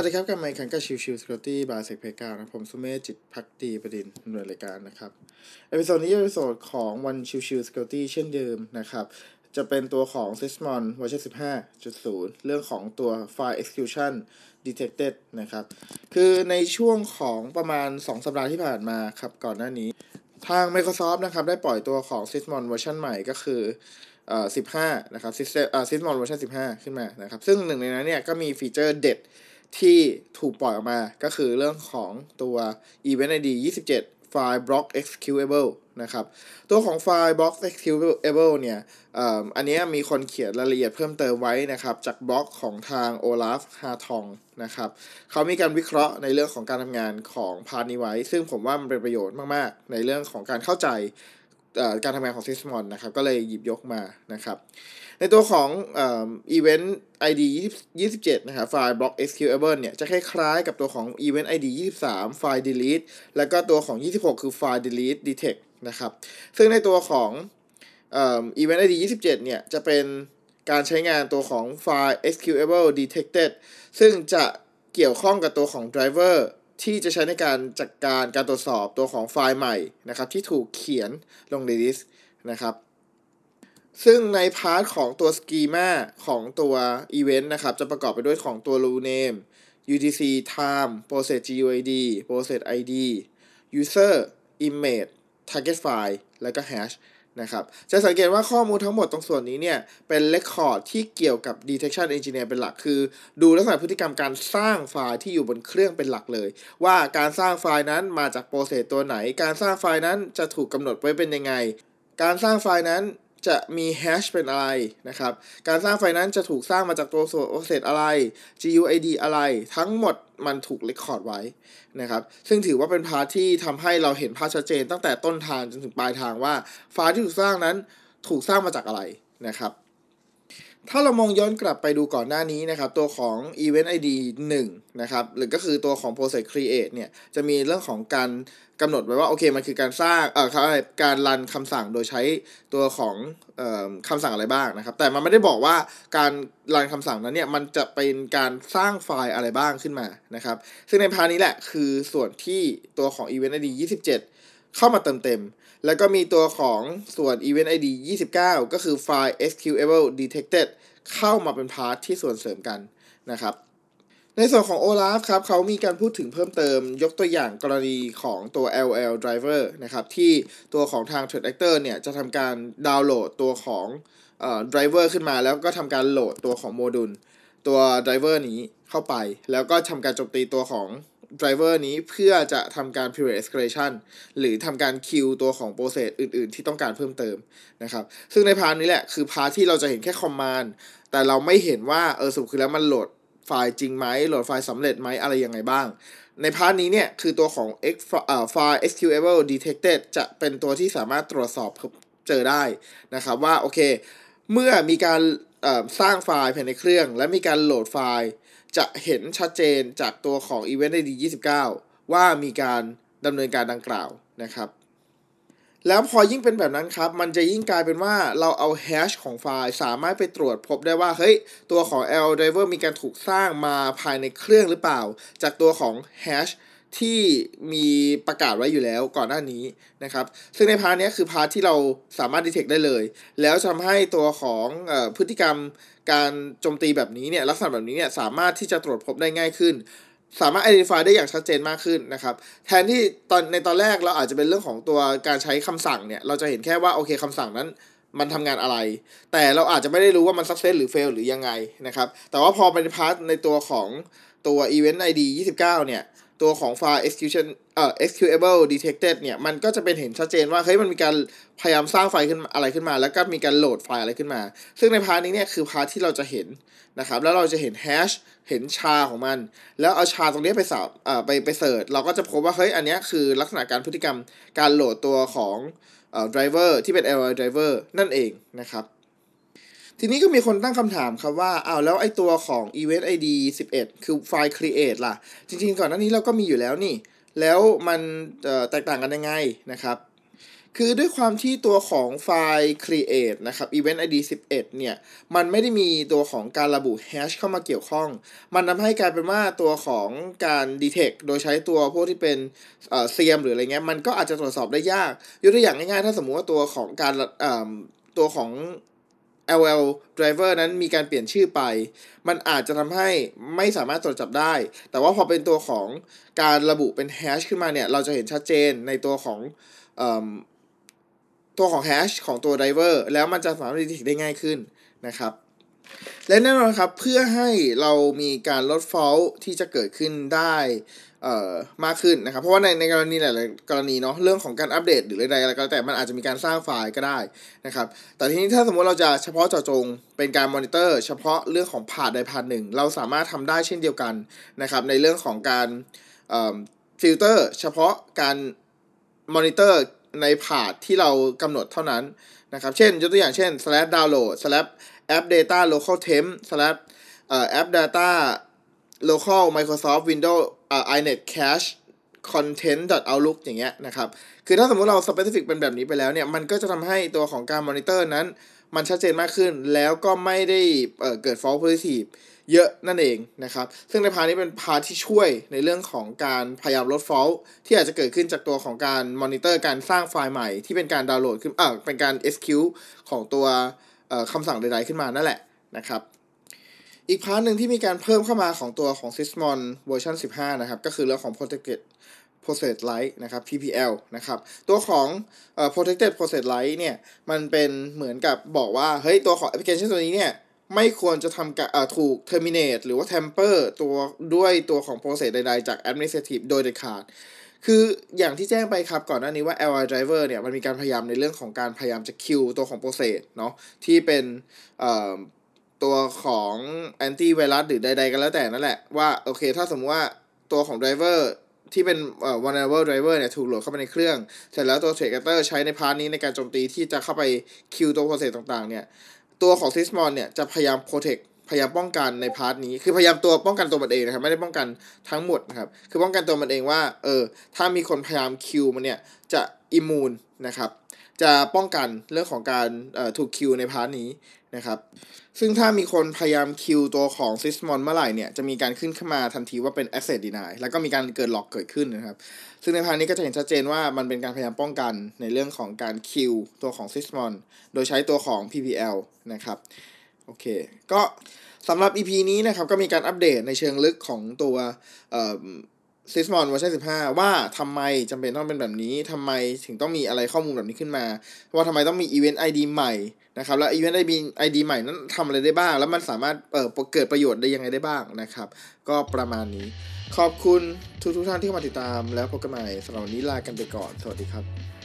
สวัสดีครับกลับมาพบกันกับ Chill Chill Security by SECPlayground นะผมสุเมธจิตภักดีบดินทร์ดำเนินรายการนะครับ episode นี้ episode ของวัน Chill Chill Security เช่นเดิมนะครับ จะเป็นตัวของ Sysmon เวอร์ชัน15.0เรื่องของตัว File Executable Detected นะครับ คือในช่วงของประมาณ 2 สัปดาห์ที่ผ่านมาครับก่อนหน้านี้ ทาง Microsoft นะครับ ได้ปล่อยตัวของ Sysmon เวอร์ชันใหม่ก็คือเอ่อ15 นะครับ System เอ่อ Sysmon เวอร์ชัน15 ขึ้นมานะครับ ซึ่งหนึ่งในนั้นเนี่ยก็มี feature เด็ด ที่ถูกปล่อยออกมาก็คือเรื่องของตัว Event ID 27 File Block Executable นะครับ ตัวของ File Block Executable เนี่ยอ,อันนี้มีคนเขียนรายละเอียดเพิ่มเติมไว้นะครับ จากบล็อกของทาง Olaf h a t o n g นะครับเขามีการวิเคราะห์ในเรื่องของการทำงานของ part นี้ไว้ ซึ่งผมว่ามันเป็นประโยชน์มาก ๆ ในเรื่องของการเข้าใจ การทำงานของ Sysmon นะครับ ก็เลยหยิบยกมานะครับ ในตัวของเอ่อ Event ID 27 นะครับ File Block Executable เนี่ย จะคล้ายๆกับตัวของ Event ID 23 ไฟล์ Delete แล้วก็ตัวของ 26 คือไฟล์ Delete Detect นะครับ ซึ่งในตัวของเอ่อ Event ID 27 เนี่ย จะเป็นการใช้งานตัวของไฟล์ Executable Detected ซึ่งจะเกี่ยวข้องกับตัวของ driver ที่จะใช้ในการจัดการการตรวจสอบตัวของไฟล์ใหม่นะครับที่ถูกเขียนลงในดิสนะครับซึ่งใน part ของตัว schema ของตัว event นะครับจะประกอบไปด้วยของตัว rule name UTC time process GUID process ID user image target file แล้วก็ hash นะครับ จะสังเกตว่าข้อมูลทั้งหมดตรงส่วนนี้เนี่ย เป็น record ที่เกี่ยวกับ detection engineer เป็นหลัก คือ ดูลักษณะพฤติกรรมการสร้างไฟล์ที่อยู่บนเครื่องเป็นหลักเลย ว่าการสร้างไฟล์นั้นมาจาก process ตัวไหน การสร้างไฟล์นั้นจะถูกกำหนดไว้เป็นยังไง การสร้างไฟล์นั้น จะมี hash เป็นอะไรนะครับ การสร้างไฟล์นั้นจะถูกสร้างมาจากตัว process อะไร GUID อะไร ทั้งหมดมันถูกเ e คคอร์ดไว้นะครับ ซึ่งถือว่าเป็น part ที่ทำให้เราเห็นภาพชัดเจนตั้งแต่ต้นทางจนถึงปลายทางว่าไฟล์ที่ถูกสร้างนั้นถูกสร้างมาจากอะไรนะครับ ถ้าเรามองย้อนกลับไปดูก่อนหน้านี้นะครับ ตัวของ Event ID 1 นะครับ หรือก็คือตัวของ Process Create เนี่ย จะมีเรื่องของการกำหนดไว้ว่า โอเค มันคือการสร้าง เอ่อการรันคำสั่งโดยใช้ตัวของเอ่อคำสั่งอะไรบ้างนะครับ แต่มันไม่ได้บอกว่าการรันคำสั่งนั้นเนี่ย มันจะเป็นการสร้างไฟล์อะไรบ้างขึ้นมานะครับ ซึ่งในพาร์นี้แหละคือส่วนที่ตัวของ Event ID 27 เข้ามาเติมเต็ม แล้วก็มีตัวของส่วน Event ID 29 ก็คือไฟล์ Executable Detected เข้ามาเป็นพาร์ทที่ส่วนเสริมกันนะครับ ในส่วนของ Olaf ครับเขามีการพูดถึงเพิ่มเติมยกตัวอย่างกรณีของตัว LL driver นะครับ ที่ตัวของทาง Threat Actor เนี่ย จะทำการดาวน์โหลดตัวของเอ่อ driver ขึ้นมาแล้วก็ทำการโหลดตัวของโมดูล ตัว driver นี้เข้าไป แล้วก็ทำการโจมตีตัวของ driver นี้เพื่อจะทำการ period escalation หรือทำการคิวตัวของ process อื่นๆ ที่ต้องการเพิ่มเติมนะครับ ซึ่งใน part นี้แหละ คือ part ที่เราจะเห็นแค่ command แต่เราไม่เห็นว่าเออสรุปคือแล้วมันโหลดไฟล์จริงไหมโหลดไฟล์สำเร็จไหมอะไรยังไงบ้าง ใน part นี้เนี่ยคือตัวของ X file executable detected จะเป็นตัวที่สามารถตรวจสอบเจอได้นะครับว่าโอเค เมื่อมีการสร้างไฟล์ภายในเครื่อง และมีการโหลดไฟล์ จะเห็นชัดเจนจากตัวของ Event ID 29 ว่ามีการดำเนินการดังกล่าวนะครับ แล้วพอยิ่งเป็นแบบนั้นครับ มันจะยิ่งกลายเป็นว่าเราเอา hash ของไฟล์สามารถไปตรวจพบได้ว่า เฮ้ย ตัวของ L driver มีการถูกสร้างมาภายในเครื่องหรือเปล่า จากตัวของ hash ที่มีประกาศไว้อยู่แล้วก่อนหน้านี้นะครับ ซึ่งใน part นี้คือ part ที่เราสามารถ detect ได้เลย แล้วทำให้ตัวของอพฤติกรรมการโจมตีแบบนี้เนี่ยลักษณะแบบนี้เนี่ยสามารถที่จะตรวจพบได้ง่ายขึ้น สามารถ identify ได้อย่างชัดเจนมากขึ้นนะครับ แทนที่ตอนในตอนแรกเราอาจจะเป็นเรื่องของตัวการใช้คำสั่งเนี่ยเราจะเห็นแค่ว่าโอเคคำสั่งนั้นมันทำงานอะไร แต่เราอาจจะไม่ได้รู้ว่ามัน success หรือ fail หรือยังไงนะครับ แต่ว่าพอเป็น part ในตัวของตัว event id 29 เนี่ย ตัวของไฟล์ execution เอ่อ executable detected เนี่ย มันก็จะเป็นเห็นชัดเจนว่า เฮ้ย มันมีการพยายามสร้างไฟล์ขึ้นอะไรขึ้นมา แล้วก็มีการโหลดไฟล์อะไรขึ้นมา ซึ่งใน part นี้เนี่ย คือ part ที่เราจะเห็นนะครับ แล้วเราจะเห็นแฮชเห็นชาของมัน แล้วเอาชาตรงนี้ไปสอบเอ่อไปไปเสิร์ช เราก็จะพบว่า เฮ้ย อันนี้คือลักษณะการพฤติกรรมการโหลดตัวของเอ่อ driver ที่เป็น LL driver นั่นเองนะครับ ทีนี้ก็มีคนตั้งคำถามครับว่าอ้าวแล้วไอ้ตัวของ event id 11 คือไฟล์ create ล่ะ จริงๆ ก่อนหน้านี้เราก็มีอยู่แล้วนี่ แล้วมันแตกต่างกันยังไงนะครับ คือด้วยความที่ตัวของไฟล์ create นะครับ event id 11 เนี่ย มันไม่ได้มีตัวของการระบุ hash เข้ามาเกี่ยวข้อง มันทำให้กลายเป็นว่าตัวของการ detect โดยใช้ตัวพวกที่เป็นเอ่อ CM หรืออะไรเงี้ย มันก็อาจจะตรวจสอบได้ยาก ยกตัวอย่างง่ายๆ ถ้าสมมุติว่าตัวของการเอ่อตัวของ LL driver นั้นมีการเปลี่ยนชื่อไป มันอาจจะทำให้ไม่สามารถตรวจจับได้ แต่ว่าพอเป็นตัวของการระบุเป็นแฮชขึ้นมาเนี่ย เราจะเห็นชัดเจนในตัวของตัวของ hash ของตัว driver แล้วมันจะสามารถ detect ได้ง่ายขึ้นนะครับ และแน่นอนครับเพื่อให้เรามีการลด fault ที่จะเกิดขึ้นได้เอ่อมากขึ้นนะครับ เพราะว่าในในกรณีหลายๆกรณีเนาะเรื่องของการอัปเดตหรืออะไรอะไรก็แล้วแต่มันอาจจะมีการสร้างไฟล์ก็ได้นะครับ แต่ทีนี้ถ้าสมมติเราจะเฉพาะเจาะจงเป็นการมอนิเตอร์ เฉพาะเรื่องของ part ใด part หนึ่ง เราสามารถทำได้เช่นเดียวกันนะครับ ในเรื่องของการฟิลเตอร์เฉพาะการมอนิเตอร์ใน part ที่เรากำหนดเท่านั้นนะครับ เช่นยกตัวอย่างเช่น slash download slash app data local temp slash เอ่อ app data local Microsoft Windows เอ่อ inet cache content outlook อย่างเงี้ยนะครับ คือถ้าสมมติเรา specific เป็นแบบนี้ไปแล้วเนี่ย มันก็จะทำให้ตัวของการมอนิเตอร์นั้น มันชัดเจนมากขึ้น แล้วก็ไม่ได้เกิด false positive เยอะนั่นเองนะครับ ซึ่งใน part นี้เป็น part ที่ช่วยในเรื่องของการพยายามลด fault ที่อาจจะเกิดขึ้นจากตัวของการมอนิเตอร์การสร้างไฟล์ใหม่ที่เป็นการดาวน์โหลดขึ้น เออเป็นการ execute ของตัว คำสั่งใดๆขึ้นมานั่นแหละนะครับ อีก part หนึ่งที่มีการเพิ่มเข้ามาของตัวของ Sysmon เวอร์ชัน15 นะครับ ก็คือเรื่องของ protected process light นะครับ PPL นะครับ ตัวของ protected process light เนี่ย มันเป็นเหมือนกับบอกว่า เฮ้ย ตัวของแอปพลิเคชันตัวนี้เนี่ย ไม่ควรจะทำกถูก terminate หรือว่า tamper ตัวด้วยตัวของ process ใดๆ จาก administrative โดยเด็ดขาด คืออย่างที่แจ้งไปครับก่อนหน้านี้ว่า LI driver เนี่ยมันมีการพยายามในเรื่องของการพยายามจะคิวตัวของ process เนาะที่เป็นตัวของ anti virus หรือใดๆกันแล้วแต่นั่นแหละว่าโอเคถ้าสมมติว่าตัวของ driver ที่เป็นเอ่อ vulnerable driver เนี่ยถูกโหลดเข้าไปในเครื่อง เสร็จแล้วตัว threat ใช้ในพาร์ทนี้ในการโจมตีที่จะเข้าไปkill ตัว process ต่างๆเนี่ยตัวของ Sysmon เนี่ยจะพยายาม protect พยายามป้องกันใน part นี้ คือพยายามตัวป้องกันตัวมันเองนะครับ ไม่ได้ป้องกันทั้งหมดนะครับ คือป้องกันตัวมันเองว่า เออ ถ้ามีคนพยายาม kill มันเนี่ย จะ immune นะครับ จะป้องกันเรื่องของการเออถูก kill ใน part นี้นะครับ ซึ่งถ้ามีคนพยายาม kill ตัวของ Sysmon เมื่อไหร่เนี่ย จะมีการขึ้นขึ้นมาทันทีว่าเป็น access deny แล้วก็มีการเกิด log เกิดขึ้นนะครับ ซึ่งใน part นี้ก็จะเห็นชัดเจนว่ามันเป็นการพยายามป้องกันในเรื่องของการคิวตัวของ Sysmon โดยใช้ตัวของ PPL นะครับ โอเค ก็สำหรับ EP นี้นะครับ ก็มีการอัปเดตในเชิงลึกของตัวเอ่อ Sysmon เวอร์ชัน15ว่าทำไมจำเป็นต้องเป็นแบบนี้ทำไมถึงต้องมีอะไรข้อมูลแบบนี้ขึ้นมา ว่าทำไมต้องมี Event ID ใหม่นะครับ แล้ว Event ID ID ใหม่นั้นทำอะไรได้บ้าง แล้วมันสามารถเอ่อเกิดประโยชน์ได้ยังไงได้บ้างนะครับ ก็ประมาณนี้ ขอบคุณทุกทุกท่านที่เข้ามาติดตาม แล้วพบกันใหม่สำหรับวันนี้ลากันไปก่อน สวัสดีครับ